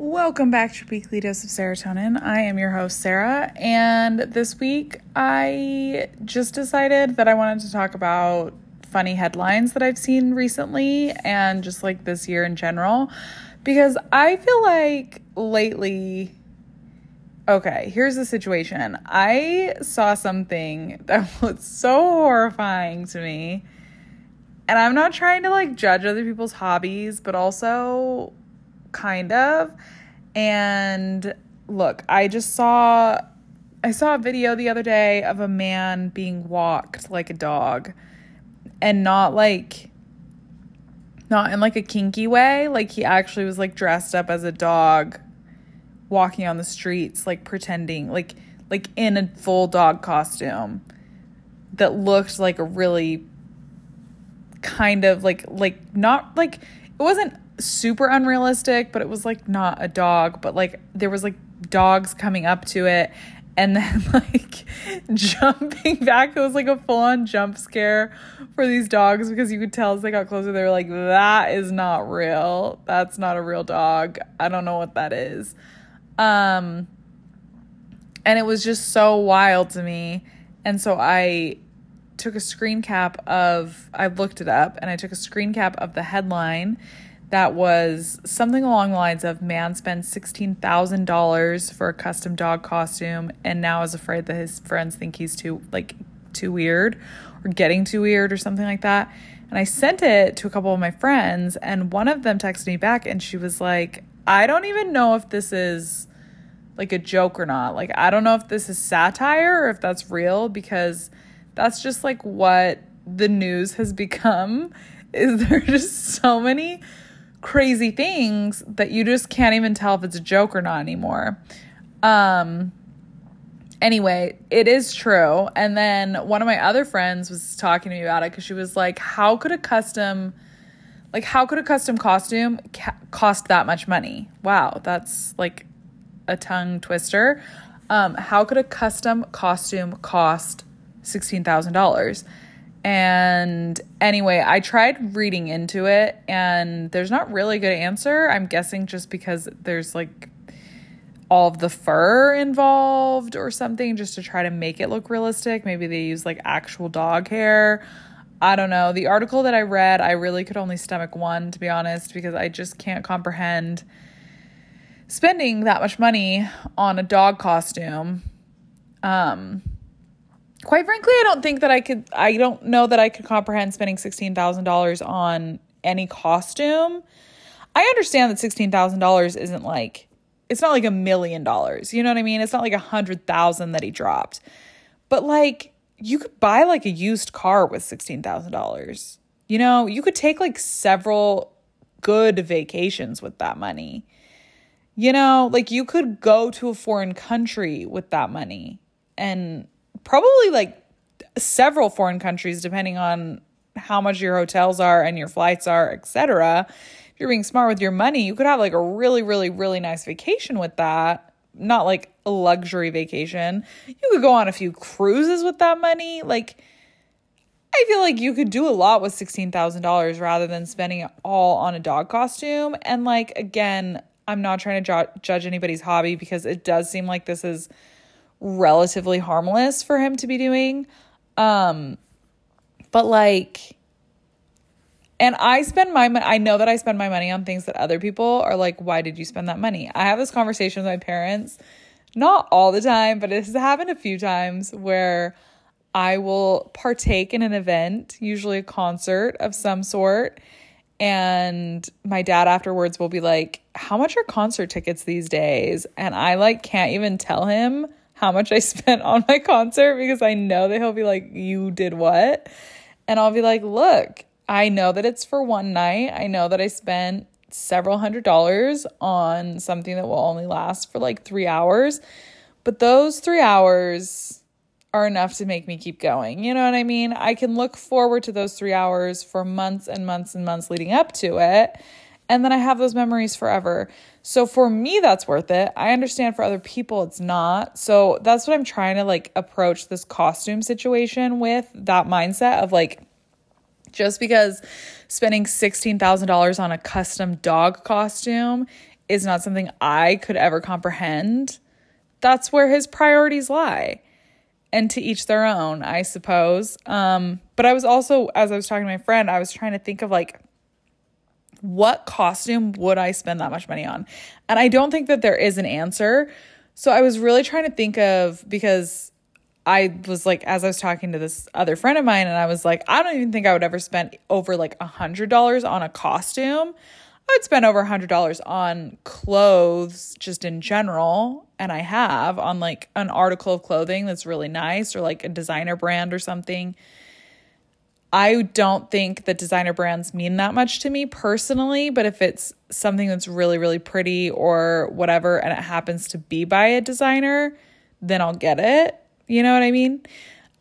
Welcome back to Weekly Dose of Serotonin. I am your host, Sara, and this week I just decided that I wanted to talk about funny headlines that I've seen recently and just like this year in general because I feel like lately. Okay, here's the situation. I saw something that was so horrifying to me. And I'm not trying to like judge other people's hobbies, but also kind of. And look, I just saw I saw a video the other day of a man being walked like a dog and not like not in like a kinky way, like he actually was like dressed up as a dog walking on the streets like pretending like like in a full dog costume that looked like a really kind of like like not like it wasn't super unrealistic, but it was like not a dog, but like there was like dogs coming up to it and then like jumping back. It was like a full on jump scare for these dogs because you could tell as they got closer, they were like, that is not real. That's not a real dog. I don't know what that is. Um, and it was just so wild to me. And so I took a screen cap of, I looked it up and I took a screen cap of the headline that was something along the lines of man spends $16,000 for a custom dog costume and now is afraid that his friends think he's too like too weird or getting too weird or something like that. And I sent it to a couple of my friends and one of them texted me back and she was like, "I don't even know if this is like a joke or not. Like I don't know if this is satire or if that's real because that's just like what the news has become is there just so many crazy things that you just can't even tell if it's a joke or not anymore. Um anyway, it is true. And then one of my other friends was talking to me about it cuz she was like, "How could a custom like how could a custom costume ca- cost that much money?" Wow, that's like a tongue twister. Um how could a custom costume cost $16,000? And anyway, I tried reading into it and there's not really a good answer. I'm guessing just because there's like all of the fur involved or something just to try to make it look realistic. Maybe they use like actual dog hair. I don't know. The article that I read, I really could only stomach one to be honest because I just can't comprehend spending that much money on a dog costume. Um quite frankly, I don't think that I could, I don't know that I could comprehend spending $16,000 on any costume. I understand that $16,000 isn't like, it's not like a million dollars. You know what I mean? It's not like a hundred thousand that he dropped. But like, you could buy like a used car with $16,000. You know, you could take like several good vacations with that money. You know, like you could go to a foreign country with that money and probably like several foreign countries depending on how much your hotels are and your flights are, etc. If you're being smart with your money, you could have like a really really really nice vacation with that. Not like a luxury vacation. You could go on a few cruises with that money. Like I feel like you could do a lot with $16,000 rather than spending it all on a dog costume. And like again, I'm not trying to ju- judge anybody's hobby because it does seem like this is relatively harmless for him to be doing. Um, but like, and I spend my money, I know that I spend my money on things that other people are like, why did you spend that money? I have this conversation with my parents, not all the time, but it has happened a few times where I will partake in an event, usually a concert of some sort. And my dad afterwards will be like, How much are concert tickets these days? And I like can't even tell him how much I spent on my concert because I know that he'll be like, You did what? And I'll be like, Look, I know that it's for one night. I know that I spent several hundred dollars on something that will only last for like three hours. But those three hours are enough to make me keep going. You know what I mean? I can look forward to those three hours for months and months and months leading up to it. And then I have those memories forever. So for me, that's worth it. I understand for other people, it's not. So that's what I'm trying to like approach this costume situation with that mindset of like, just because spending $16,000 on a custom dog costume is not something I could ever comprehend, that's where his priorities lie. And to each their own, I suppose. Um, but I was also, as I was talking to my friend, I was trying to think of like, what costume would I spend that much money on? And I don't think that there is an answer. So I was really trying to think of because I was like, as I was talking to this other friend of mine, and I was like, I don't even think I would ever spend over like a hundred dollars on a costume. I would spend over a hundred dollars on clothes just in general. And I have on like an article of clothing that's really nice or like a designer brand or something. I don't think that designer brands mean that much to me personally, but if it's something that's really, really pretty or whatever, and it happens to be by a designer, then I'll get it. You know what I mean?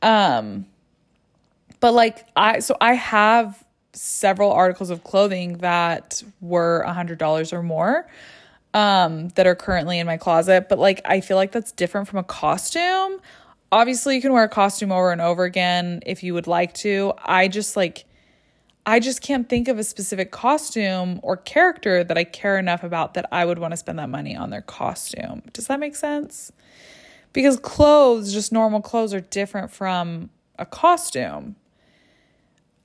Um, but like I, so I have several articles of clothing that were a hundred dollars or more um that are currently in my closet but like i feel like that's different from a costume obviously you can wear a costume over and over again if you would like to. I just like i just can't think of a specific costume or character that i care enough about that i would want to spend that money on their costume. Does that make sense? Because clothes just normal clothes are different from a costume.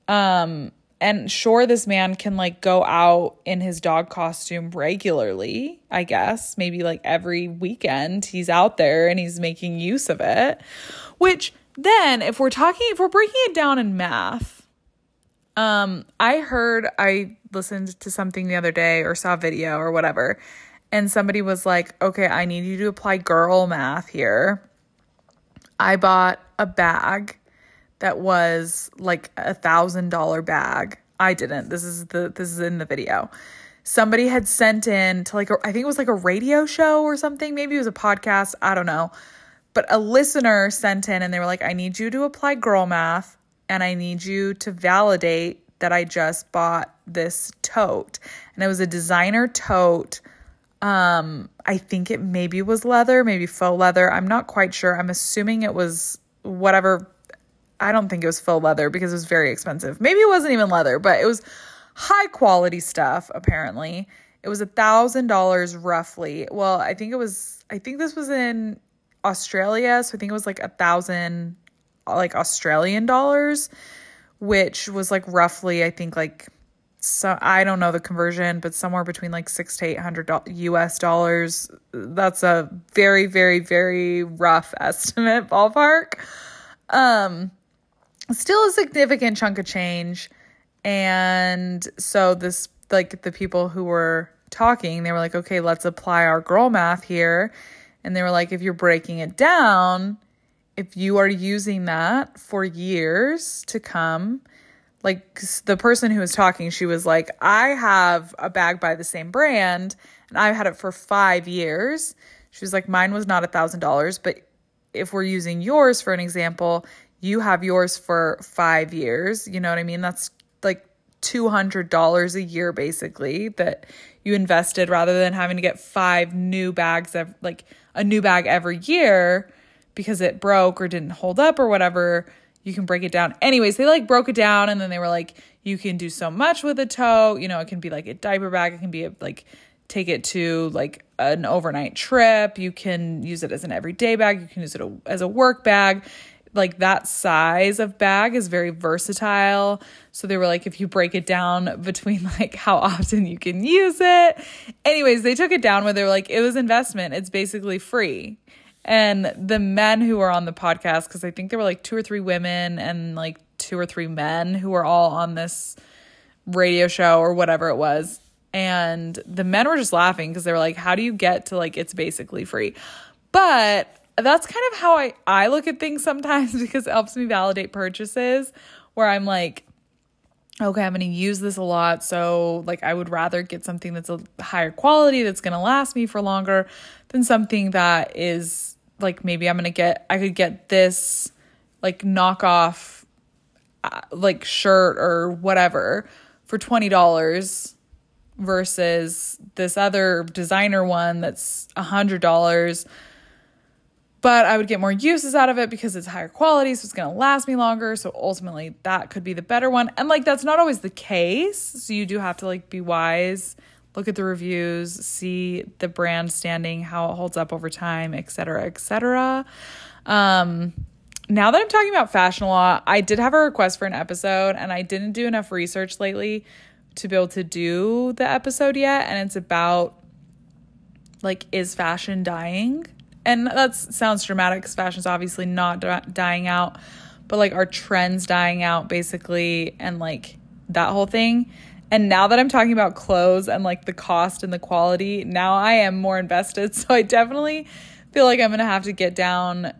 Um and sure this man can like go out in his dog costume regularly i guess. Maybe like every weekend he's out there and he's making use of it which then if we're talking if we're breaking it down in math um i heard i listened to something the other day or saw a video or whatever and somebody was like okay i need you to apply girl math here. I bought a bag that was like a thousand dollar bag. I didn't. This is the this is in the video. Somebody had sent in to like a, I think it was like a radio show or something. Maybe it was a podcast. I don't know. But a listener sent in and they were like, I need you to apply girl math and I need you to validate that I just bought this tote. And it was a designer tote. Um, I think it maybe was leather, maybe faux leather. I'm not quite sure. I'm assuming it was whatever I don't think it was faux leather because it was very expensive. Maybe it wasn't even leather, but it was high quality stuff, apparently. It was a thousand dollars roughly. Well, I think it was I think this was in Australia, so I think it was like a thousand like Australian dollars, which was like roughly, I think like so I don't know the conversion, but somewhere between like six to eight hundred US dollars. That's a very, very, very rough estimate ballpark. Um still a significant chunk of change. And so this like the people who were talking, they were like, okay, let's apply our girl math here. And they were like, if you're breaking it down, if you are using that for years to come, like the person who was talking, she was like, I have a bag by the same brand and I've had it for five years. She was like, mine was not a thousand dollars, but if we're using yours for an example, you have yours for five years. You know what I mean? That's like $200 a year basically that you invested rather than having to get five new bags of like a new bag every year because it broke or didn't hold up or whatever you can break it down. Anyways they like broke it down and then they were like you can do so much with a tote. You know it can be like a diaper bag. It can be a, like take it to like an overnight trip. You can use it as an everyday bag. You can use it as a work bag like that size of bag is very versatile. So they were like, if you break it down between like how often you can use it. Anyways, they took it down where they were like, it was investment. It's basically free. And the men who were on the podcast, because I think there were like two or three women and like two or three men who were all on this radio show or whatever it was. And the men were just laughing because they were like, how do you get to like, it's basically free? But that's kind of how I, I look at things sometimes because it helps me validate purchases where I'm like, okay, I'm going to use this a lot. So, like, I would rather get something that's a higher quality that's going to last me for longer than something that is like maybe I'm going to get, I could get this like knockoff uh, like shirt or whatever for $20 versus this other designer one that's a $100 but I would get more uses out of it because it's higher quality, so it's to last me longer. So ultimately, that could be the better one. And like that's not always the case. So you do have to like be wise look at the reviews, see the brand standing, how it holds up over time, et etc., etc. Um, now that I'm talking about fashion a lot, I did have a request for an episode and I didn't do enough research lately to be able to do the episode yet. And it's about like, is fashion dying? And that sounds dramatic because fashion's obviously not dying out, but like, our trends dying out basically? And like that whole thing. And now that I'm talking about clothes and like the cost and the quality, now I am more invested. So I definitely feel like I'm to have to get down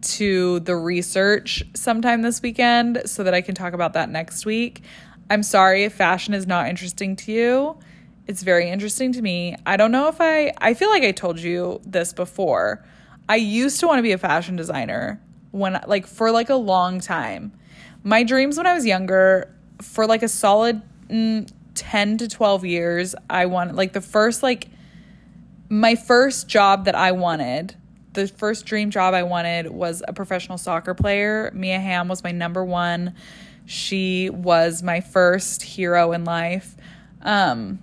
to the research sometime this weekend so that I can talk about that next week. I'm sorry if fashion is not interesting to you. It's very interesting to me. I don't know if I I feel like I told you this before. I used to want to be a fashion designer when like for like a long time. My dreams when I was younger for like a solid mm, 10 to 12 years, I wanted like the first like my first job that I wanted the first dream job I wanted was a professional soccer player. Mia Hamm was my number one. She was my first hero in life. Um,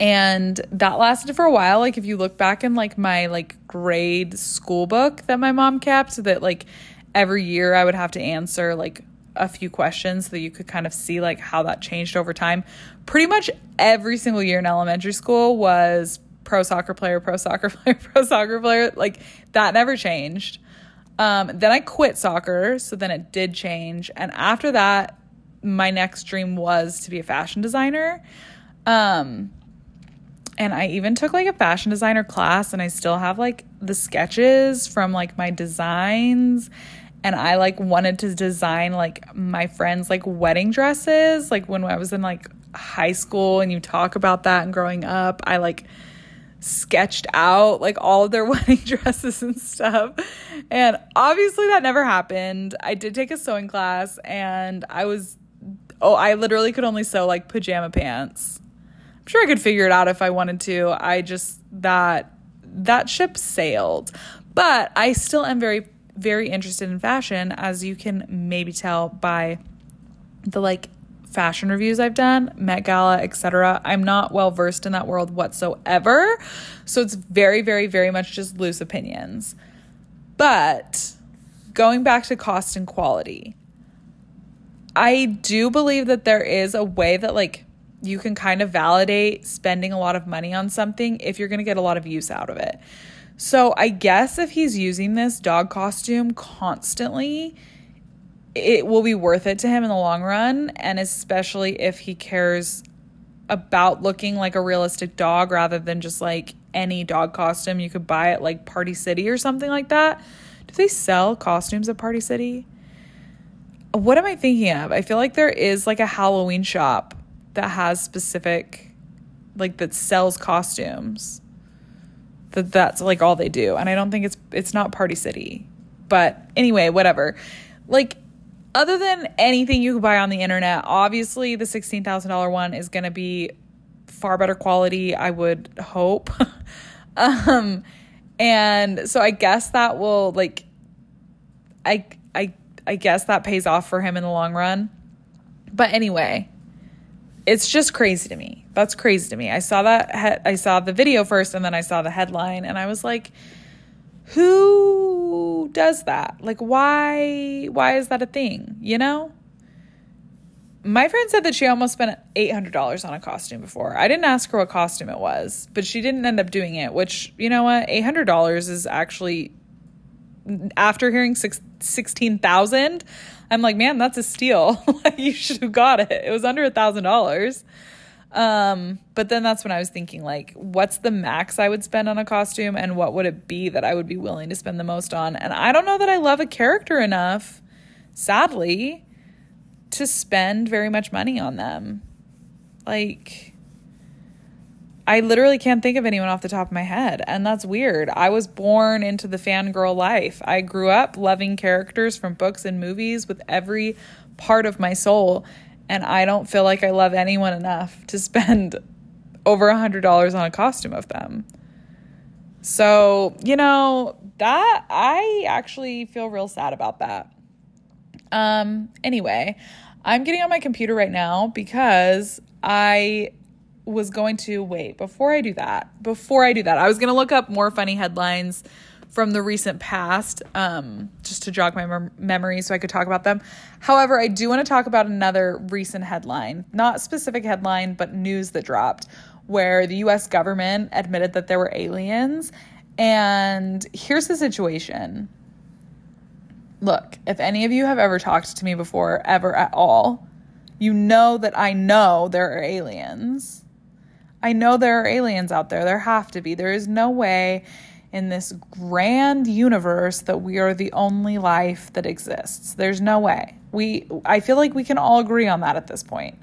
and that lasted for a while. Like if you look back in like my like grade school book that my mom kept, that like every year I would have to answer like a few questions so that you could kind of see like how that changed over time. Pretty much every single year in elementary school was pro soccer player, pro soccer player, pro soccer player. Like that never changed. Um, then I quit soccer, so then it did change. And after that, my next dream was to be a fashion designer. Um, and I even took like a fashion designer class, and I still have like the sketches from like my designs. And I like wanted to design like my friends' like wedding dresses. Like when I was in like high school, and you talk about that and growing up, I like sketched out like all of their wedding dresses and stuff. And obviously that never happened. I did take a sewing class and I was oh, I literally could only sew like pajama pants. I'm sure I could figure it out if I wanted to. I just that that ship sailed. But I still am very very interested in fashion as you can maybe tell by the like fashion reviews I've done, Met Gala, etc. I'm not well versed in that world whatsoever. So it's very, very, very much just loose opinions. But going back to cost and quality, I do believe that there is a way that, like, you can kind of validate spending a lot of money on something if you're going to get a lot of use out of it. So I guess if he's using this dog costume constantly, it will be worth it to him in the long run. And especially if he cares about looking like a realistic dog rather than just like any dog costume you could buy at like Party City or something like that. Do they sell costumes at Party City? What am I thinking of? I feel like there is like a Halloween shop that has specific like that sells costumes. That that's like all they do. And I don't think it's it's not Party City. But anyway, whatever. Like other than anything you could buy on the internet, obviously the $16,000 one is going to be far better quality, I would hope. um and so I guess that will like I I I guess that pays off for him in the long run. But anyway, it's just crazy to me. That's crazy to me. I saw that I saw the video first and then I saw the headline and I was like who does that? Like why why is that a thing, you know? My friend said that she almost spent $800 on a costume before. I didn't ask her what costume it was, but she didn't end up doing it, which, you know what? $800 is actually after hearing 16,000, I'm like, "Man, that's a steal. you should have got it. It was under a $1,000." Um, but then that's when I was thinking, like, what's the max I would spend on a costume and what would it be that I would be willing to spend the most on? And I don't know that I love a character enough, sadly, to spend very much money on them. Like, I literally can't think of anyone off the top of my head. And that's weird. I was born into the fangirl life. I grew up loving characters from books and movies with every part of my soul and I don't feel like I love anyone enough to spend over a hundred dollars on a costume of them. So, you know, that I actually feel real sad about that. Um, anyway, I'm getting on my computer right now because I was going to wait before I do that. Before I do that, I was going to look up more funny headlines from the recent past um, just to jog my mem- memory so I could talk about them. However, I do want to talk about another recent headline, not specific headline, but news that dropped where the US government admitted that there were aliens. And here's the situation. Look, if any of you have ever talked to me before, ever at all, you know that I know there are aliens. I know there are aliens out there. There have to be. There is no way in this grand universe that we are the only life that exists. There's no way. We I feel like we can all agree on that at this point.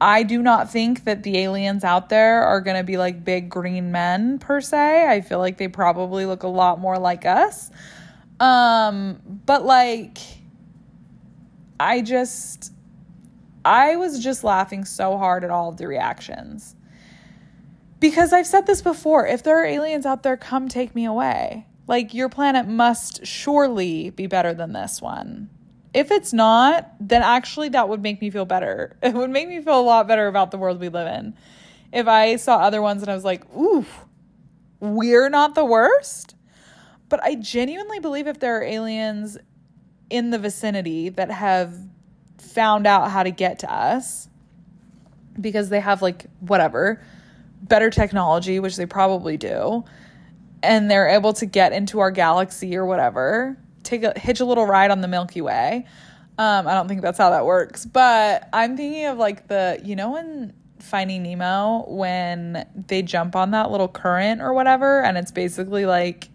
I do not think that the aliens out there are going to be like big green men per se. I feel like they probably look a lot more like us. Um but like I just I was just laughing so hard at all of the reactions. Because I've said this before if there are aliens out there, come take me away. Like, your planet must surely be better than this one. If it's not, then actually that would make me feel better. It would make me feel a lot better about the world we live in. If I saw other ones and I was like, ooh, we're not the worst. But I genuinely believe if there are aliens in the vicinity that have found out how to get to us because they have like whatever better technology, which they probably do, and they're able to get into our galaxy or whatever, take a hitch a little ride on the Milky Way. Um, I don't think that's how that works, but I'm thinking of like the you know in Finding Nemo when they jump on that little current or whatever, and it's basically like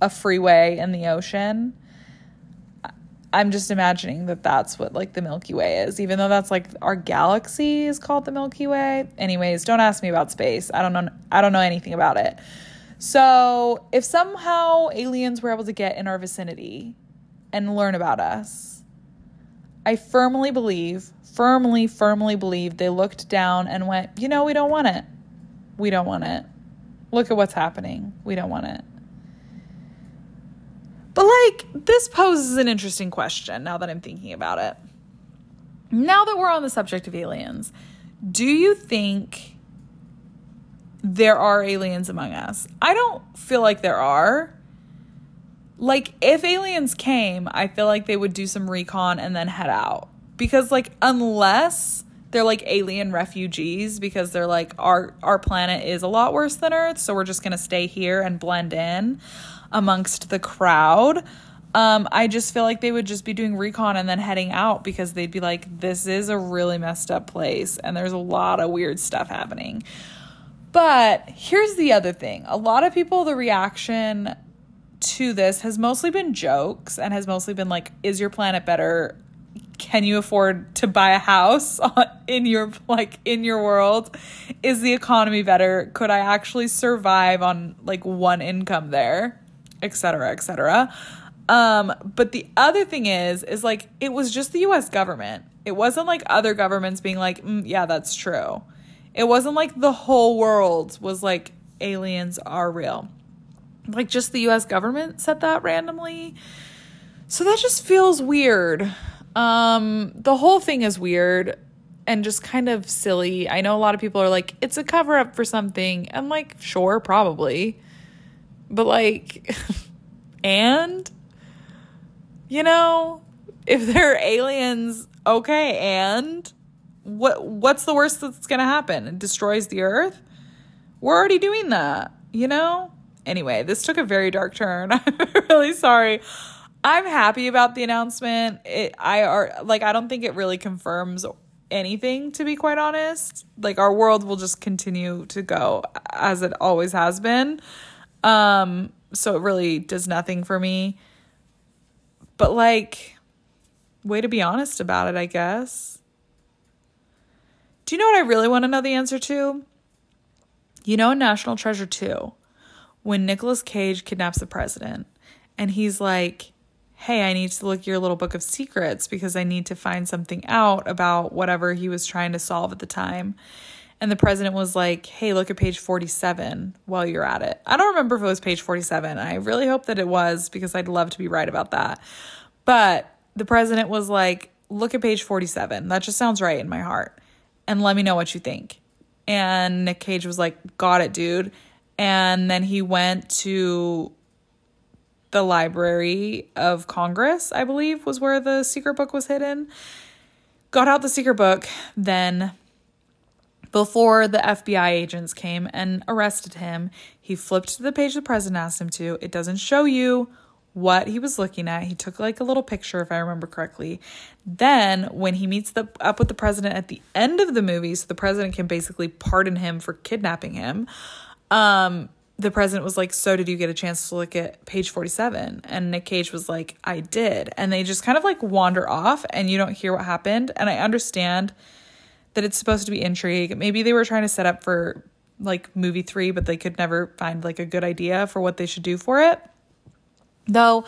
a freeway in the ocean I'm just imagining that that's what like the Milky Way is, even though that's like our galaxy is called the Milky Way. Anyways, don't ask me about space. I don't know. I don't know anything about it. So if somehow aliens were able to get in our vicinity and learn about us, I firmly believe, firmly, firmly believe they looked down and went, you know, we don't want it. We don't want it. Look at what's happening. We don't want it. But like, this poses an interesting question now that I'm thinking about it. Now that we're on the subject of aliens, do you think there are aliens among us? I don't feel like there are. Like, if aliens came, I feel like they would do some recon and then head out. Because, like, unless they're like alien refugees because they're like our our planet is a lot worse than earth so we're just going to stay here and blend in amongst the crowd. Um, I just feel like they would just be doing recon and then heading out because they'd be like, this is a really messed up place and there's a lot of weird stuff happening. But here's the other thing a lot of people, the reaction to this has mostly been jokes and has mostly been like, is your planet better? Can you afford to buy a house in your like in your world? Is the economy better? Could I actually survive on like one income there? Etc., etc. Um, but the other thing is, is like it was just the U.S. government. It wasn't like other governments being like, mm, yeah, that's true. It wasn't like the whole world was like aliens are real. Like just the U.S. government said that randomly. So that just feels weird. Um, the whole thing is weird and just kind of silly. I know a lot of people are like, it's a cover up for something. I'm like, sure, probably. But like, and you know, if they're aliens, okay, and what what's the worst that's going to happen? It destroys the earth? We're already doing that, you know? Anyway, this took a very dark turn. I'm really sorry. I'm happy about the announcement. It I are like I don't think it really confirms anything to be quite honest. Like our world will just continue to go as it always has been. Um, so it really does nothing for me. But like, way to be honest about it, I guess. Do you know what I really want to know the answer to? You know, National Treasure 2, when Nicolas Cage kidnaps the president and he's like, Hey, I need to look your little book of secrets because I need to find something out about whatever he was trying to solve at the time. And the president was like, hey, look at page 47 while you're at it. I don't remember if it was page 47. I really hope that it was because I'd love to be right about that. But the president was like, look at page 47. That just sounds right in my heart. And let me know what you think. And Nick Cage was like, Got it, dude. And then he went to the Library of Congress, I believe, was where the secret book was hidden. Got out the secret book, then before the FBI agents came and arrested him, he flipped to the page the president asked him to. It doesn't show you what he was looking at. He took like a little picture, if I remember correctly. Then, when he meets the, up with the president at the end of the movie, so the president can basically pardon him for kidnapping him, um, the president was like, So, did you get a chance to look at page 47? And Nick Cage was like, I did. And they just kind of like wander off and you don't hear what happened. And I understand that it's supposed to be intrigue. Maybe they were trying to set up for like movie three, but they could never find like a good idea for what they should do for it. Though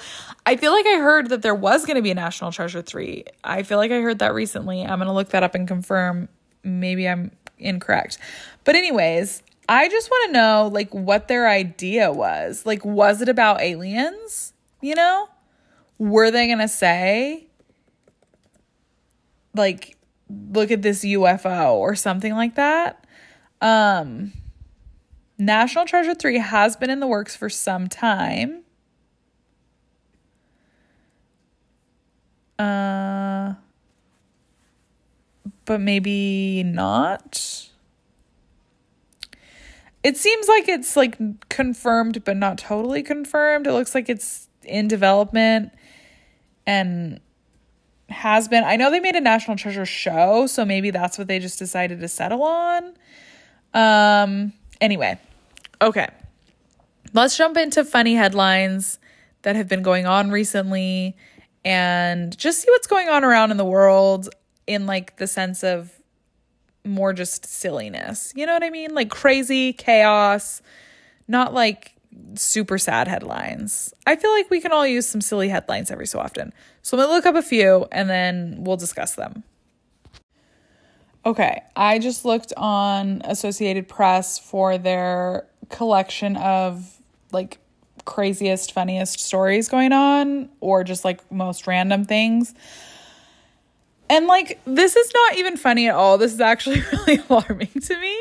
I feel like I heard that there was going to be a National Treasure 3. I feel like I heard that recently. I'm going to look that up and confirm. Maybe I'm incorrect. But, anyways, I just want to know like what their idea was. Like, was it about aliens? You know? Were they going to say, like, look at this UFO or something like that? Um, National Treasure 3 has been in the works for some time. Uh, but maybe not it seems like it's like confirmed but not totally confirmed. It looks like it's in development and has been. I know they made a National Treasure show, so maybe that's what they just decided to settle on. Um anyway. Okay. Let's jump into funny headlines that have been going on recently and just see what's going on around in the world in like the sense of more just silliness. You know what I mean? Like crazy chaos, not like super sad headlines. I feel like we can all use some silly headlines every so often. So I'm going to look up a few and then we'll discuss them. Okay, I just looked on Associated Press for their collection of like craziest, funniest stories going on or just like most random things. And like this is not even funny at all. This is actually really alarming to me.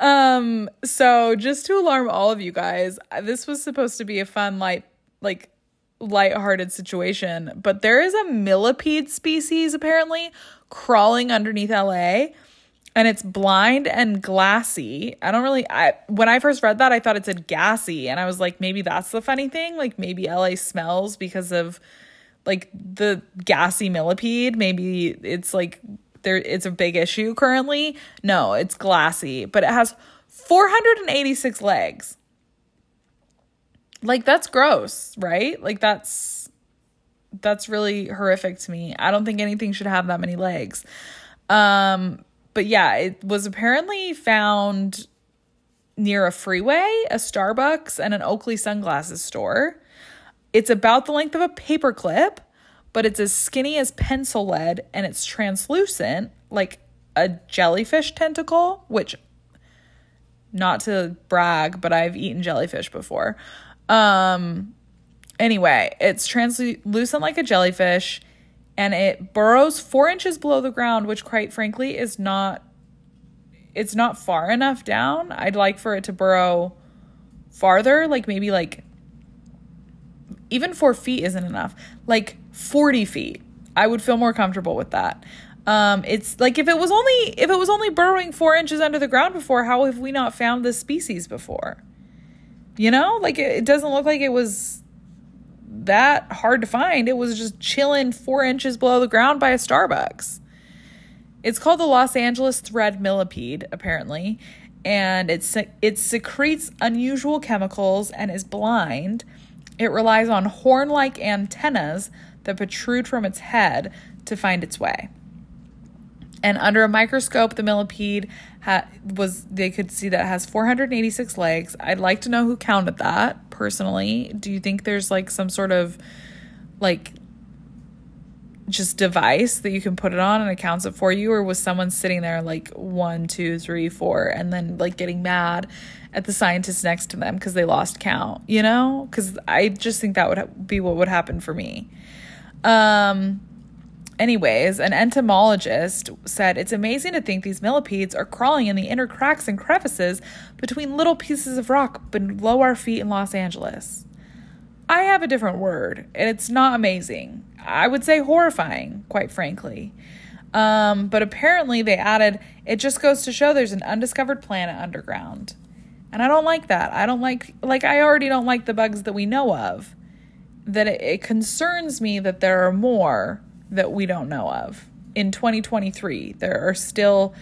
Um so just to alarm all of you guys, this was supposed to be a fun light like light-hearted situation, but there is a millipede species apparently crawling underneath LA and it's blind and glassy. I don't really I when I first read that I thought it said gassy and I was like maybe that's the funny thing, like maybe LA smells because of like the gassy millipede? Maybe it's like there it's a big issue currently? No it's glassy but it has 486 legs like that's gross right? Like that's that's really horrific to me. I don't think anything should have that many legs. Um but yeah it was apparently found near a freeway a starbucks and an oakley sunglasses store. It's about the length of a paperclip, but it's as skinny as pencil lead and it's translucent like a jellyfish tentacle, which not to brag, but I've eaten jellyfish before. Um anyway, it's translucent like a jellyfish and it burrows 4 inches below the ground, which quite frankly is not it's not far enough down. I'd like for it to burrow farther, like maybe like even four feet isn't enough. Like 40 feet. I would feel more comfortable with that. Um, it's like if it was only if it was only burrowing four inches under the ground before, how have we not found this species before? You know, like it, it doesn't look like it was that hard to find. It was just chilling four inches below the ground by a Starbucks. It's called the Los Angeles thread millipede, apparently, and it it secretes unusual chemicals and is blind it relies on horn like antennas that protrude from its head to find its way. And under a microscope, the millipede ha- was they could see that has 486 legs. I'd like to know who counted that personally. Do you think there's like some sort of like just device that you can put it on and it counts it for you, or was someone sitting there like one, two, three, four, and then like getting mad at the scientists next to them because they lost count, you know? Because I just think that would be what would happen for me. Um, Anyways, an entomologist said it's amazing to think these millipedes are crawling in the inner cracks and crevices between little pieces of rock below our feet in Los Angeles. I have a different word, and it's not amazing. I would say horrifying, quite frankly. Um, but apparently, they added it just goes to show there's an undiscovered planet underground. And I don't like that. I don't like, like, I already don't like the bugs that we know of. That it, it concerns me that there are more that we don't know of. In 2023, there are still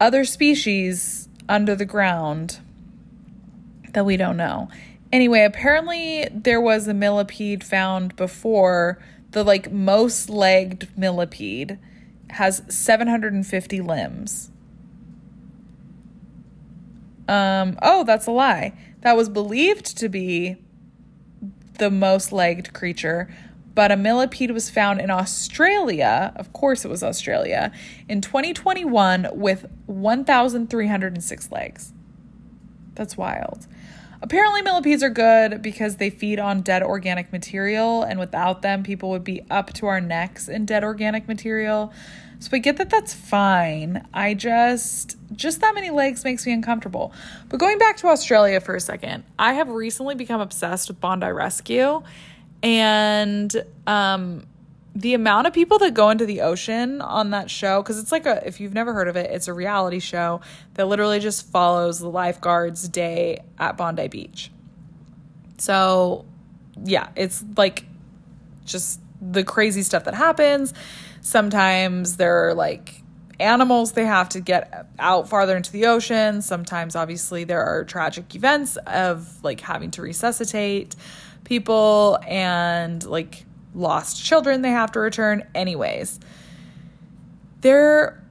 other species under the ground that we don't know. Anyway, apparently there was a millipede found before. The like most legged millipede has 750 limbs. Um, oh, that's a lie. That was believed to be the most legged creature, but a millipede was found in Australia. Of course, it was Australia in 2021 with 1,306 legs. That's wild. Apparently, millipedes are good because they feed on dead organic material, and without them, people would be up to our necks in dead organic material. So I get that that's fine. I just, just that many legs makes me uncomfortable. But going back to Australia for a second, I have recently become obsessed with Bondi Rescue and um, the amount of people that go into the ocean on that show because it's like a if you've never heard of it it's a reality show that literally just follows the lifeguards day at bondi beach. So yeah it's like just the crazy stuff that happens. Sometimes there are like animals they have to get out farther into the ocean. Sometimes obviously there are tragic events of like having to resuscitate people and like lost children they have to return. Anyways, there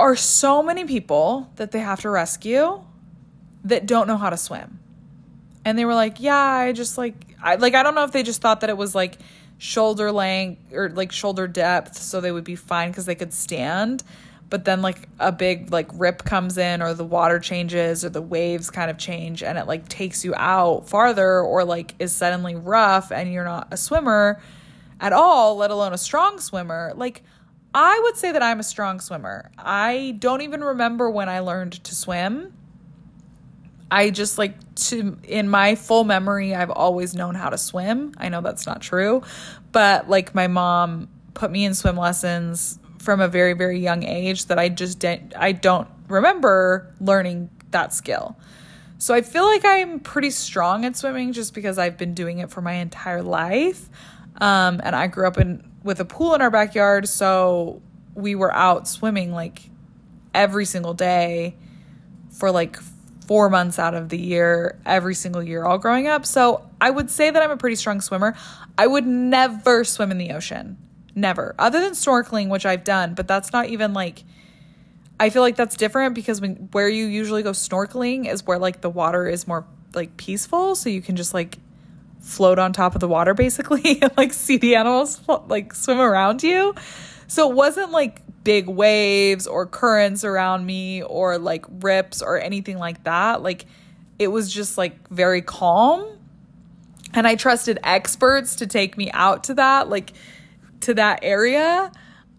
are so many people that they have to rescue that don't know how to swim. And they were like, "Yeah, I just like I like I don't know if they just thought that it was like shoulder length or like shoulder depth so they would be fine cuz they could stand." But then like a big like rip comes in or the water changes or the waves kind of change and it like takes you out farther or like is suddenly rough and you're not a swimmer at all let alone a strong swimmer like i would say that i'm a strong swimmer. I don't even remember when i learned to swim. I just like to in my full memory i've always known how to swim. I know that's not true but like my mom put me in swim lessons from a very very young age that I just didn't I don't remember learning that skill. So I feel like I'm pretty strong at swimming just because I've been doing it for my entire life. Um, and I grew up in with a pool in our backyard, so we were out swimming like every single day for like four months out of the year, every single year, all growing up. So I would say that I'm a pretty strong swimmer. I would never swim in the ocean. Never. Other than snorkeling, which I've done, but that's not even like I feel like that's different because when where you usually go snorkeling is where like the water is more like peaceful, so you can just like float on top of the water basically and like see the animals like swim around you. So it wasn't like big waves or currents around me or like rips or anything like that. Like it was just like very calm. And I trusted experts to take me out to that. Like to that area.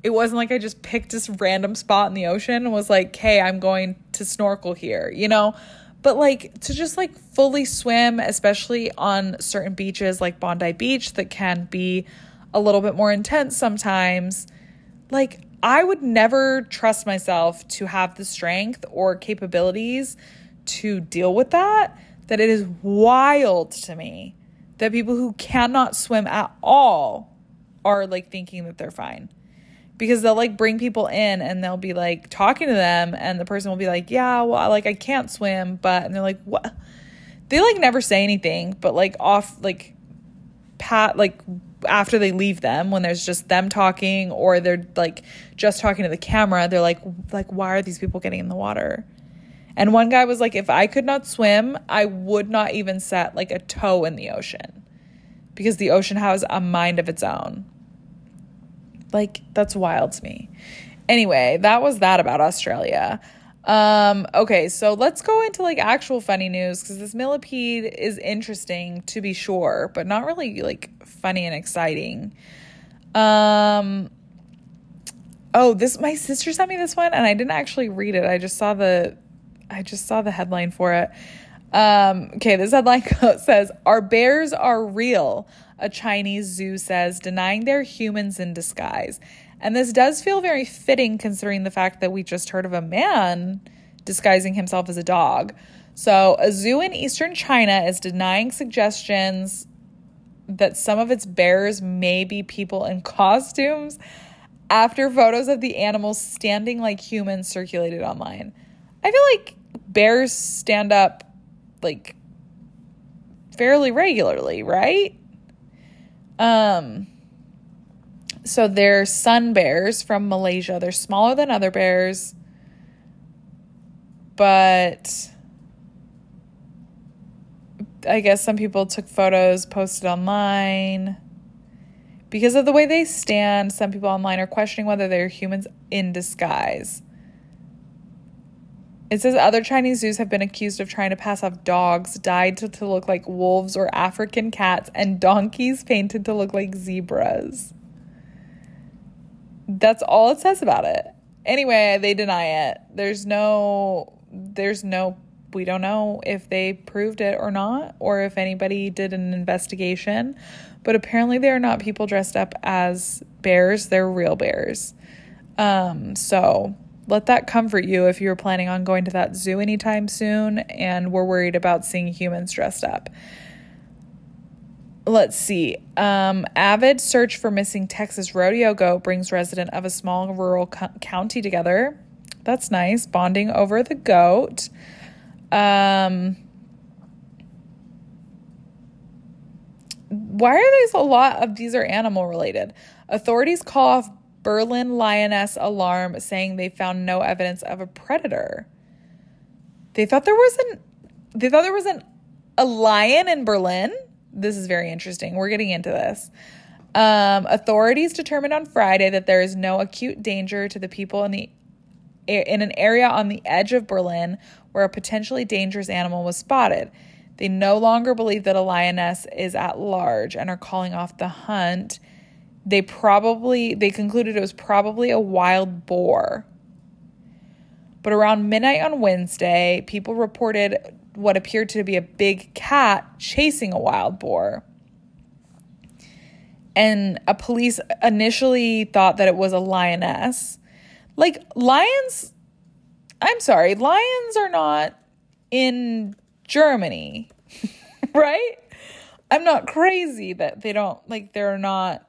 It wasn't like I just picked this random spot in the ocean and was like, hey, I'm going to snorkel here, you know? But like to just like fully swim, especially on certain beaches like Bondi Beach that can be a little bit more intense sometimes, like I would never trust myself to have the strength or capabilities to deal with that. That it is wild to me that people who cannot swim at all are like thinking that they're fine. Because they'll like bring people in and they'll be like talking to them and the person will be like yeah well like i can't swim but and they're like what? They like never say anything but like off like pat like after they leave them when there's just them talking or they're like just talking to the camera they're like like why are these people getting in the water? And one guy was like if i could not swim i would not even set like a toe in the ocean because the ocean has a mind of its own like, that's wild to me. Anyway, that was that about Australia. Um, okay, so let's go into like actual funny news because this millipede is interesting to be sure, but not really like funny and exciting. Um, Oh, this my sister sent me this one and I didn't actually read it. I just saw the I just saw the headline for it. Um, okay, this headline says, Our bears are real, a Chinese zoo says, denying they're humans in disguise. And this does feel very fitting considering the fact that we just heard of a man disguising himself as a dog. So, a zoo in eastern China is denying suggestions that some of its bears may be people in costumes after photos of the animals standing like humans circulated online. I feel like bears stand up like fairly regularly, right? Um so they're sun bears from Malaysia. They're smaller than other bears, but I guess some people took photos, posted online. Because of the way they stand, some people online are questioning whether they're humans in disguise. It says other Chinese zoos have been accused of trying to pass off dogs dyed to, to look like wolves or African cats and donkeys painted to look like zebras. That's all it says about it. Anyway, they deny it. There's no there's no we don't know if they proved it or not or if anybody did an investigation, but apparently they are not people dressed up as bears, they're real bears. Um so let that comfort you if you're planning on going to that zoo anytime soon and we're worried about seeing humans dressed up. Let's see. Um, avid search for missing Texas rodeo goat brings resident of a small rural co- county together. That's nice. Bonding over the goat. Um, why are these a lot of these are animal related? Authorities call off Berlin lioness alarm, saying they found no evidence of a predator. They thought there was an they thought there was an a lion in Berlin. This is very interesting. We're getting into this. Um, authorities determined on Friday that there is no acute danger to the people in the in an area on the edge of Berlin where a potentially dangerous animal was spotted. They no longer believe that a lioness is at large and are calling off the hunt they probably they concluded it was probably a wild boar. But around midnight on Wednesday, people reported what appeared to be a big cat chasing a wild boar. And a police initially thought that it was a lioness. Like lions I'm sorry, lions are not in Germany, right? I'm not crazy that they don't like they're not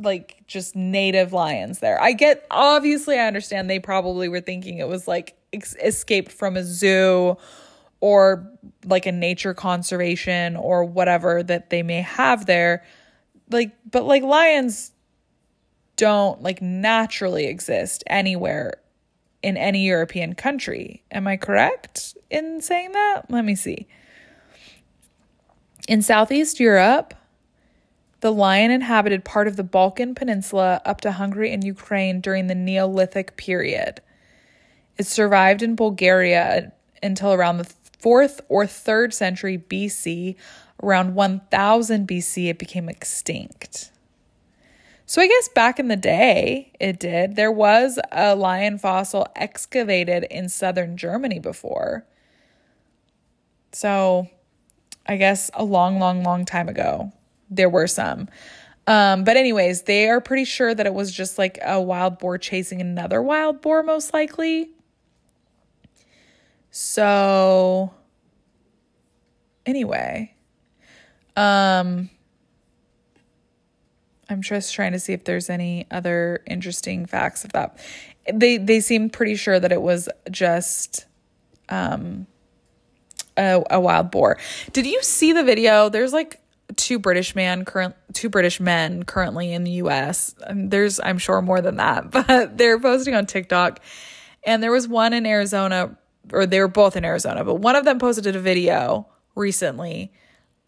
like just native lions there. I get obviously I understand they probably were thinking it was like ex- escaped from a zoo or like a nature conservation or whatever that they may have there. Like but like lions don't like naturally exist anywhere in any European country. Am I correct in saying that? Let me see. In Southeast Europe, the lion inhabited part of the Balkan Peninsula up to Hungary and Ukraine during the Neolithic period. It survived in Bulgaria until around the 4th or 3rd century BC. Around 1000 BC, it became extinct. So I guess back in the day, it did. There was a lion fossil excavated in southern Germany before. So I guess a long, long, long time ago there were some. Um, but anyways, they are pretty sure that it was just like a wild boar chasing another wild boar, most likely. So anyway, um, I'm just trying to see if there's any other interesting facts of that. They they seem pretty sure that it was just um a, a wild boar. Did you see the video? There's like two British man current two British men currently in the US. Um, there's I'm sure more than that, but they're posting on TikTok. And there was one in Arizona or they were both in Arizona, but one of them posted a video recently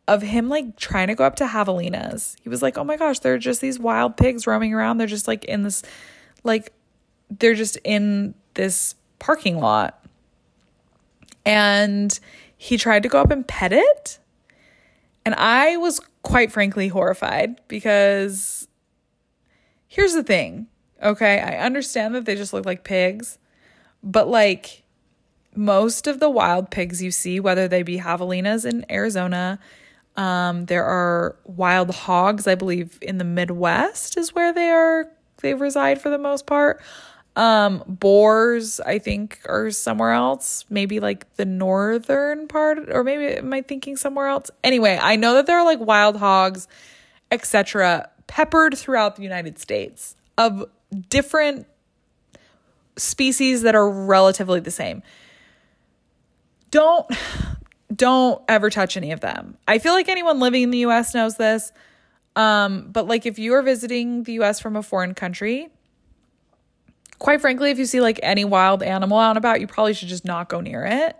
of him like trying to go up to javelinas. He was like, "Oh my gosh, they're just these wild pigs roaming around. They're just like in this like they're just in this parking lot." And he tried to go up and pet it and I was quite frankly horrified because here's the thing Okay, I understand that they just look like pigs, but like most of the wild pigs you see, whether they be javelinas in Arizona, um, there are wild hogs, I believe, in the Midwest is where they are they reside for the most part. Um, boars, I think, are somewhere else, maybe like the northern part, or maybe am I thinking somewhere else? Anyway, I know that there are like wild hogs, etc., peppered throughout the United States of different species that are relatively the same. Don't don't ever touch any of them. I feel like anyone living in the US knows this. Um, but like if you are visiting the US from a foreign country, quite frankly, if you see like any wild animal out and about, you probably should just not go near it.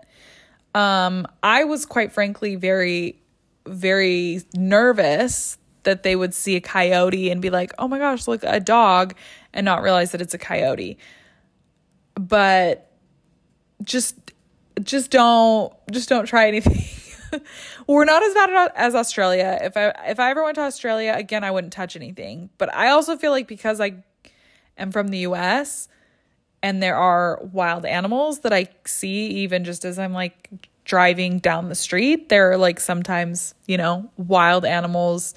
Um, I was quite frankly very, very nervous that they would see a coyote and be like, oh my gosh, look, a dog, and not realize that it's a coyote. But just just don't just don't try anything. We're not as bad as Australia. If I if I ever went to Australia again, I wouldn't touch anything. But I also feel like because I am from the US and there are wild animals that I see even just as I'm like driving down the street, there are like sometimes, you know, wild animals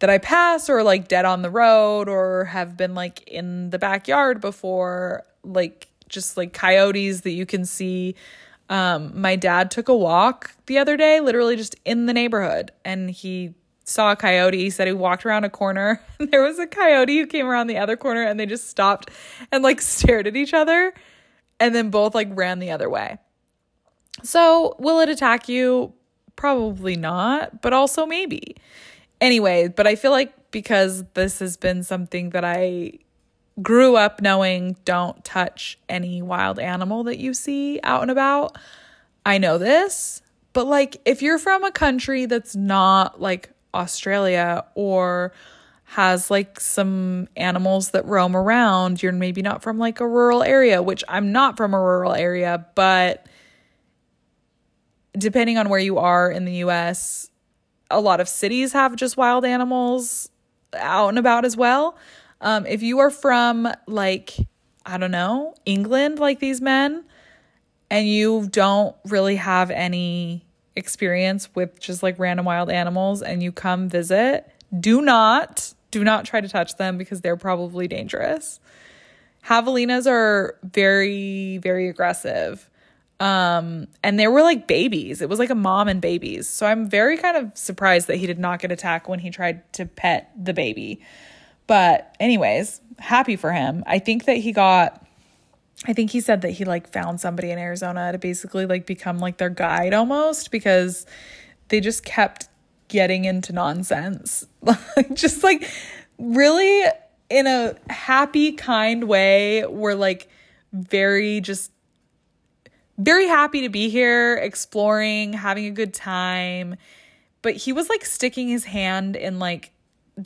that I pass or like dead on the road or have been like in the backyard before, like just like coyotes that you can see. Um, my dad took a walk the other day, literally just in the neighborhood, and he saw a coyote. He said he walked around a corner and there was a coyote who came around the other corner and they just stopped and like stared at each other and then both like ran the other way. So, will it attack you? Probably not, but also maybe. Anyway, but I feel like because this has been something that I grew up knowing don't touch any wild animal that you see out and about. I know this, but like if you're from a country that's not like Australia or has like some animals that roam around, you're maybe not from like a rural area, which I'm not from a rural area, but depending on where you are in the US, a lot of cities have just wild animals out and about as well. Um, if you are from like, I don't know, England, like these men, and you don't really have any experience with just like random wild animals and you come visit, do not, do not try to touch them because they're probably dangerous. Javelinas are very, very aggressive. Um, and they were like babies. It was like a mom and babies. So I'm very kind of surprised that he did not get attacked when he tried to pet the baby. But, anyways, happy for him. I think that he got, I think he said that he like found somebody in Arizona to basically like become like their guide almost because they just kept getting into nonsense. Like just like really in a happy, kind way. We're like very just very happy to be here, exploring, having a good time. But he was like sticking his hand in like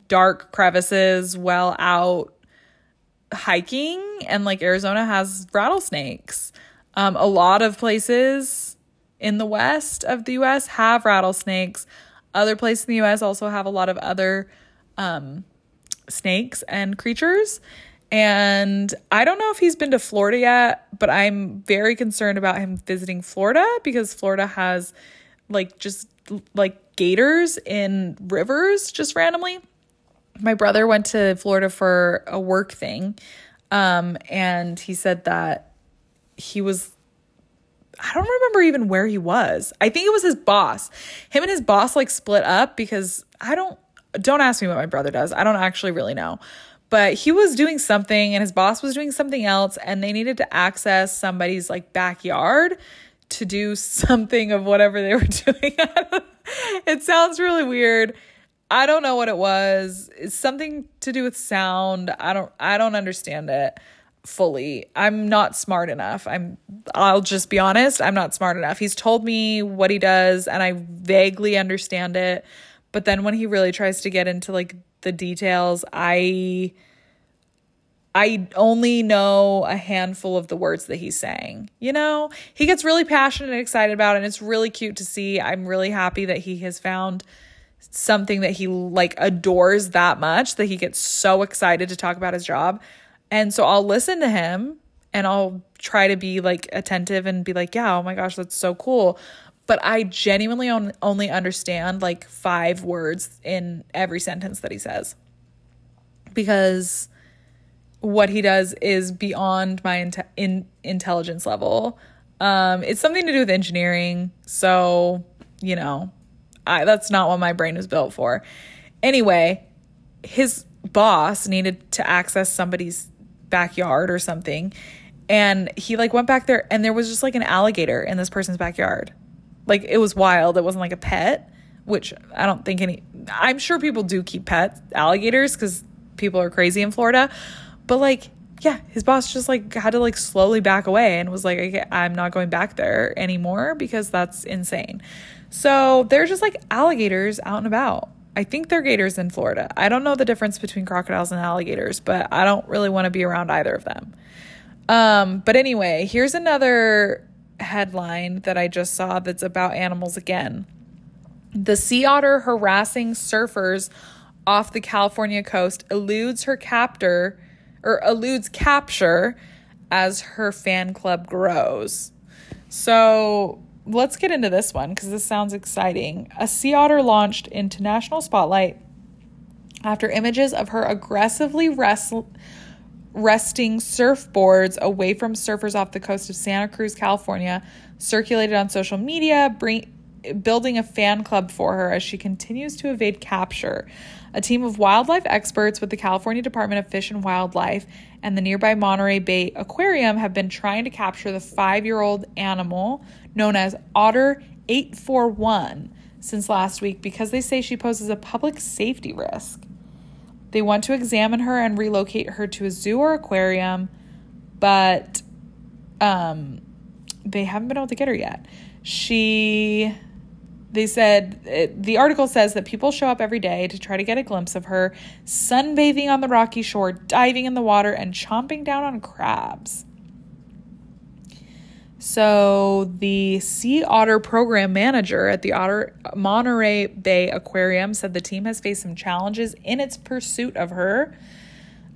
dark crevices well out hiking and like Arizona has rattlesnakes. Um, a lot of places in the west of the US have rattlesnakes. Other places in the US also have a lot of other um, snakes and creatures. And I don't know if he's been to Florida yet, but I'm very concerned about him visiting Florida because Florida has like just like gators in rivers just randomly my brother went to Florida for a work thing. Um, and he said that he was I don't remember even where he was. I think it was his boss. Him and his boss like split up because I don't don't ask me what my brother does. I don't actually really know. But he was doing something and his boss was doing something else and they needed to access somebody's like backyard to do something of whatever they were doing. it sounds really weird. I don't know what it was. It's something to do with sound. I don't I don't understand it fully. I'm not smart enough. I'm I'll just be honest, I'm not smart enough. He's told me what he does and I vaguely understand it, but then when he really tries to get into like the details, I I only know a handful of the words that he's saying. You know, he gets really passionate and excited about it and it's really cute to see. I'm really happy that he has found something that he like adores that much that he gets so excited to talk about his job. And so I'll listen to him and I'll try to be like attentive and be like, yeah, oh my gosh, that's so cool. But I genuinely on, only understand like five words in every sentence that he says because what he does is beyond my in- in- intelligence level. Um, it's something to do with engineering. So, you know, I, that's not what my brain was built for. Anyway, his boss needed to access somebody's backyard or something. And he like went back there and there was just like an alligator in this person's backyard. Like it was wild. It wasn't like a pet, which I don't think any I'm sure people do keep pets, alligators cuz people are crazy in Florida. But like yeah, his boss just like had to like slowly back away and was like, okay, I'm not going back there anymore because that's insane. So they're just like alligators out and about. I think they're gators in Florida. I don't know the difference between crocodiles and alligators, but I don't really want to be around either of them. Um, but anyway, here's another headline that I just saw that's about animals again. The sea otter harassing surfers off the California coast eludes her captor or eludes capture as her fan club grows. So let's get into this one because this sounds exciting. A sea otter launched into national spotlight after images of her aggressively wresting surfboards away from surfers off the coast of Santa Cruz, California, circulated on social media, bring, building a fan club for her as she continues to evade capture. A team of wildlife experts with the California Department of Fish and Wildlife and the nearby Monterey Bay Aquarium have been trying to capture the five year old animal known as Otter 841 since last week because they say she poses a public safety risk. They want to examine her and relocate her to a zoo or aquarium, but um, they haven't been able to get her yet. She they said it, the article says that people show up every day to try to get a glimpse of her sunbathing on the rocky shore, diving in the water, and chomping down on crabs. So, the Sea Otter program manager at the Otter Monterey Bay Aquarium said the team has faced some challenges in its pursuit of her,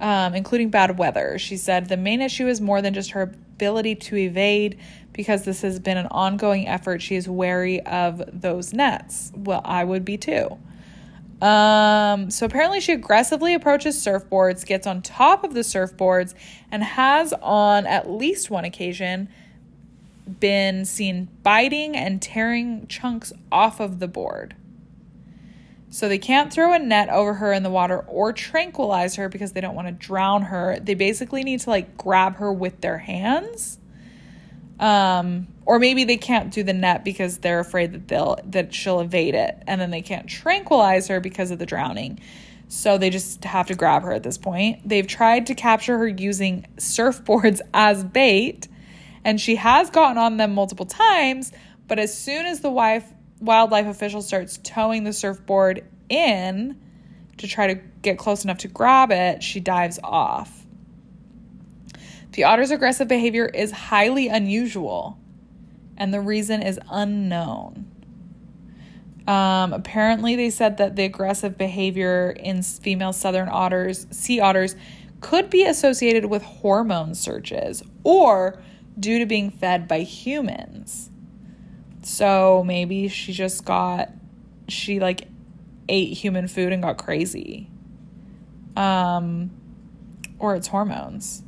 um, including bad weather. She said the main issue is more than just her ability to evade because this has been an ongoing effort. She is wary of those nets. Well, I would be too. Um, so apparently, she aggressively approaches surfboards, gets on top of the surfboards, and has on at least one occasion been seen biting and tearing chunks off of the board. So they can't throw a net over her in the water or tranquilize her because they don't want to drown her. They basically need to like grab her with their hands um, or maybe they can't do the net because they're afraid that they'll that she'll evade it, and then they can't tranquilize her because of the drowning. So they just have to grab her at this point. They've tried to capture her using surfboards as bait, and she has gotten on them multiple times. But as soon as the wife wildlife official starts towing the surfboard in to try to get close enough to grab it, she dives off. The otter's aggressive behavior is highly unusual, and the reason is unknown. Um, apparently, they said that the aggressive behavior in female southern otters, sea otters, could be associated with hormone surges or due to being fed by humans. So maybe she just got, she like ate human food and got crazy. Um, or it's hormones.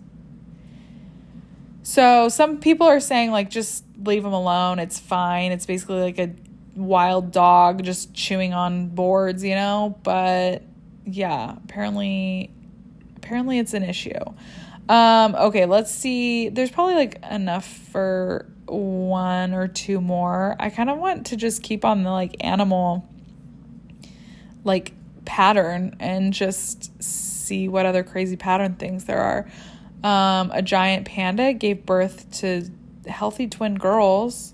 So some people are saying like just leave him alone. It's fine. It's basically like a wild dog just chewing on boards, you know? But yeah, apparently apparently it's an issue. Um okay, let's see. There's probably like enough for one or two more. I kind of want to just keep on the like animal like pattern and just see what other crazy pattern things there are. Um, a giant panda gave birth to healthy twin girls.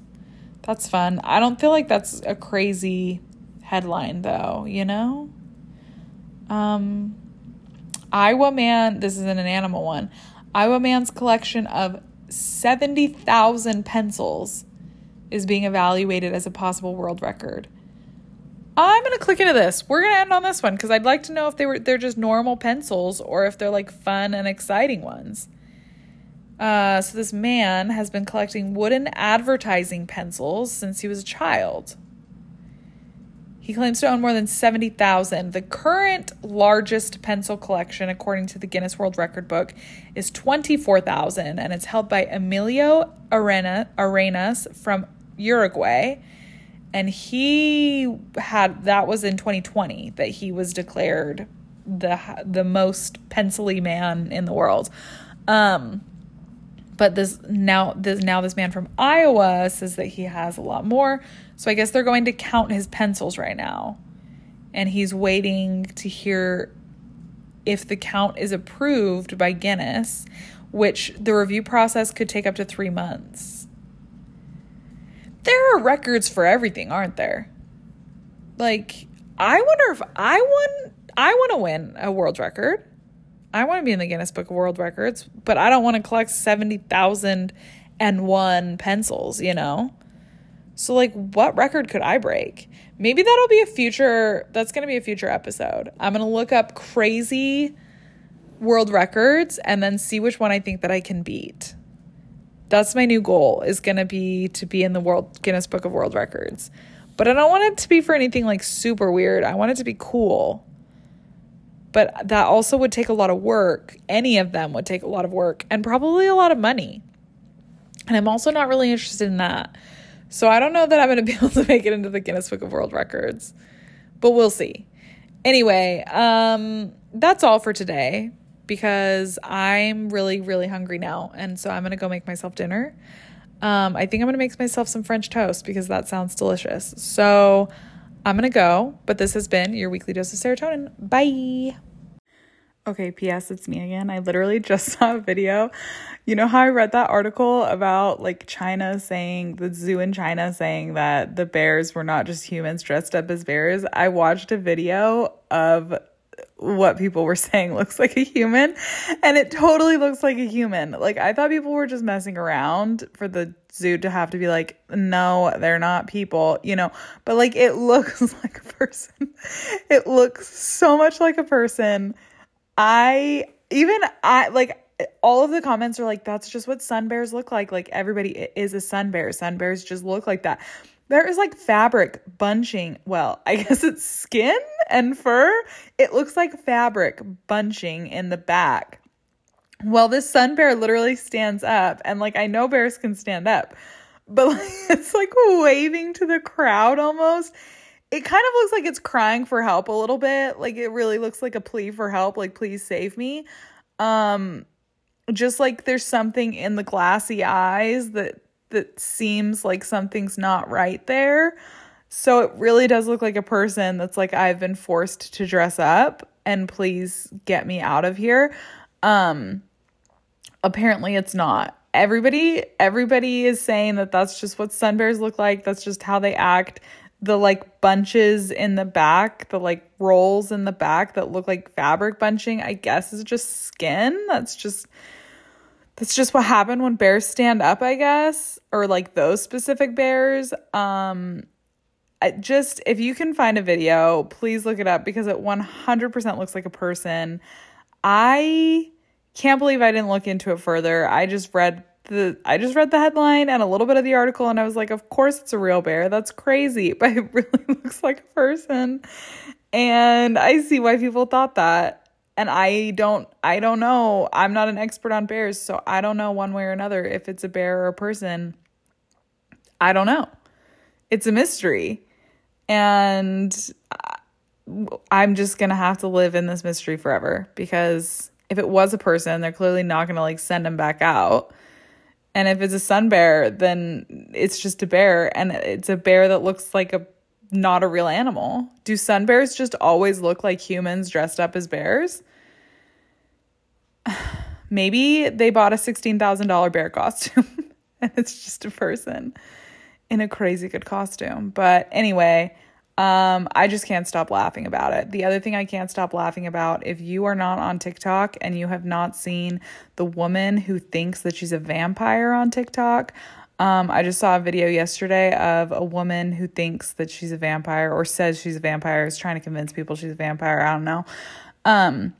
That's fun. I don't feel like that's a crazy headline though, you know? Um, Iowa man, this isn't an animal one. Iowa man's collection of 70,000 pencils is being evaluated as a possible world record. I'm gonna click into this. We're gonna end on this one because I'd like to know if they were they're just normal pencils or if they're like fun and exciting ones. Uh, so this man has been collecting wooden advertising pencils since he was a child. He claims to own more than 70,000. The current largest pencil collection, according to the Guinness World Record book, is 24,000, and it's held by Emilio Arena, Arenas from Uruguay. And he had that was in 2020 that he was declared the the most pencily man in the world. Um, but this now this now this man from Iowa says that he has a lot more. So I guess they're going to count his pencils right now. And he's waiting to hear if the count is approved by Guinness, which the review process could take up to 3 months. There are records for everything, aren't there? Like I wonder if I want I want to win a world record. I want to be in the Guinness Book of World Records, but I don't want to collect 70,001 pencils, you know? So, like, what record could I break? Maybe that'll be a future, that's going to be a future episode. I'm going to look up crazy world records and then see which one I think that I can beat. That's my new goal is going to be to be in the World Guinness Book of World Records. But I don't want it to be for anything like super weird. I want it to be cool but that also would take a lot of work. Any of them would take a lot of work and probably a lot of money. And I'm also not really interested in that. So I don't know that I'm going to be able to make it into the Guinness Book of World Records, but we'll see. Anyway, um, that's all for today because I'm really, really hungry now. And so I'm going to go make myself dinner. Um, I think I'm going to make myself some French toast because that sounds delicious. So, I'm going to go, but this has been your weekly dose of serotonin. Bye. Okay, P.S. It's me again. I literally just saw a video. You know how I read that article about like China saying, the zoo in China saying that the bears were not just humans dressed up as bears? I watched a video of what people were saying looks like a human and it totally looks like a human. Like I thought people were just messing around for the zoo to have to be like no, they're not people, you know. But like it looks like a person. It looks so much like a person. I even I like all of the comments are like that's just what sun bears look like. Like everybody is a sun bear. Sun bears just look like that. There is like fabric bunching. Well, I guess it's skin and fur. It looks like fabric bunching in the back. Well, this sun bear literally stands up, and like I know bears can stand up, but like, it's like waving to the crowd almost. It kind of looks like it's crying for help a little bit. Like it really looks like a plea for help, like please save me. Um just like there's something in the glassy eyes that that seems like something's not right there. So it really does look like a person that's like I've been forced to dress up and please get me out of here. Um apparently it's not. Everybody everybody is saying that that's just what sun bears look like. That's just how they act. The like bunches in the back, the like rolls in the back that look like fabric bunching, I guess is just skin. That's just that's just what happened when bears stand up, I guess, or like those specific bears. Um just if you can find a video, please look it up because it 100% looks like a person. I can't believe I didn't look into it further. I just read the I just read the headline and a little bit of the article and I was like, of course it's a real bear. That's crazy, but it really looks like a person. And I see why people thought that and I don't I don't know. I'm not an expert on bears, so I don't know one way or another if it's a bear or a person. I don't know. It's a mystery. And I'm just going to have to live in this mystery forever because if it was a person, they're clearly not going to like send him back out. And if it's a sun bear, then it's just a bear and it's a bear that looks like a not a real animal. Do sun bears just always look like humans dressed up as bears? Maybe they bought a $16,000 bear costume and it's just a person in a crazy good costume. But anyway, um, I just can't stop laughing about it. The other thing I can't stop laughing about if you are not on TikTok and you have not seen the woman who thinks that she's a vampire on TikTok, Um, I just saw a video yesterday of a woman who thinks that she's a vampire or says she's a vampire, is trying to convince people she's a vampire. I don't know. Um,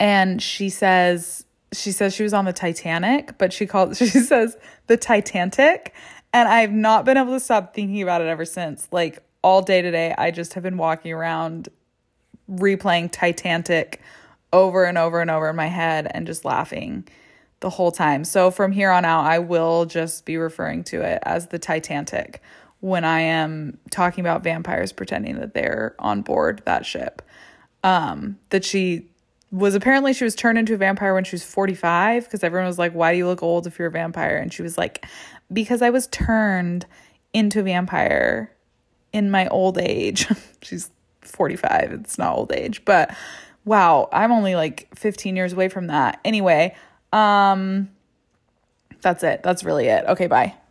and she says she says she was on the Titanic, but she called she says the Titanic, and I've not been able to stop thinking about it ever since. Like all day today, I just have been walking around replaying Titanic over and over and over in my head and just laughing the whole time. So from here on out, I will just be referring to it as the Titanic when I am talking about vampires pretending that they're on board that ship. Um, that she was apparently she was turned into a vampire when she was 45 because everyone was like, Why do you look old if you're a vampire? And she was like, Because I was turned into a vampire in my old age. She's 45, it's not old age, but wow, I'm only like 15 years away from that. Anyway, um, that's it. That's really it. Okay, bye.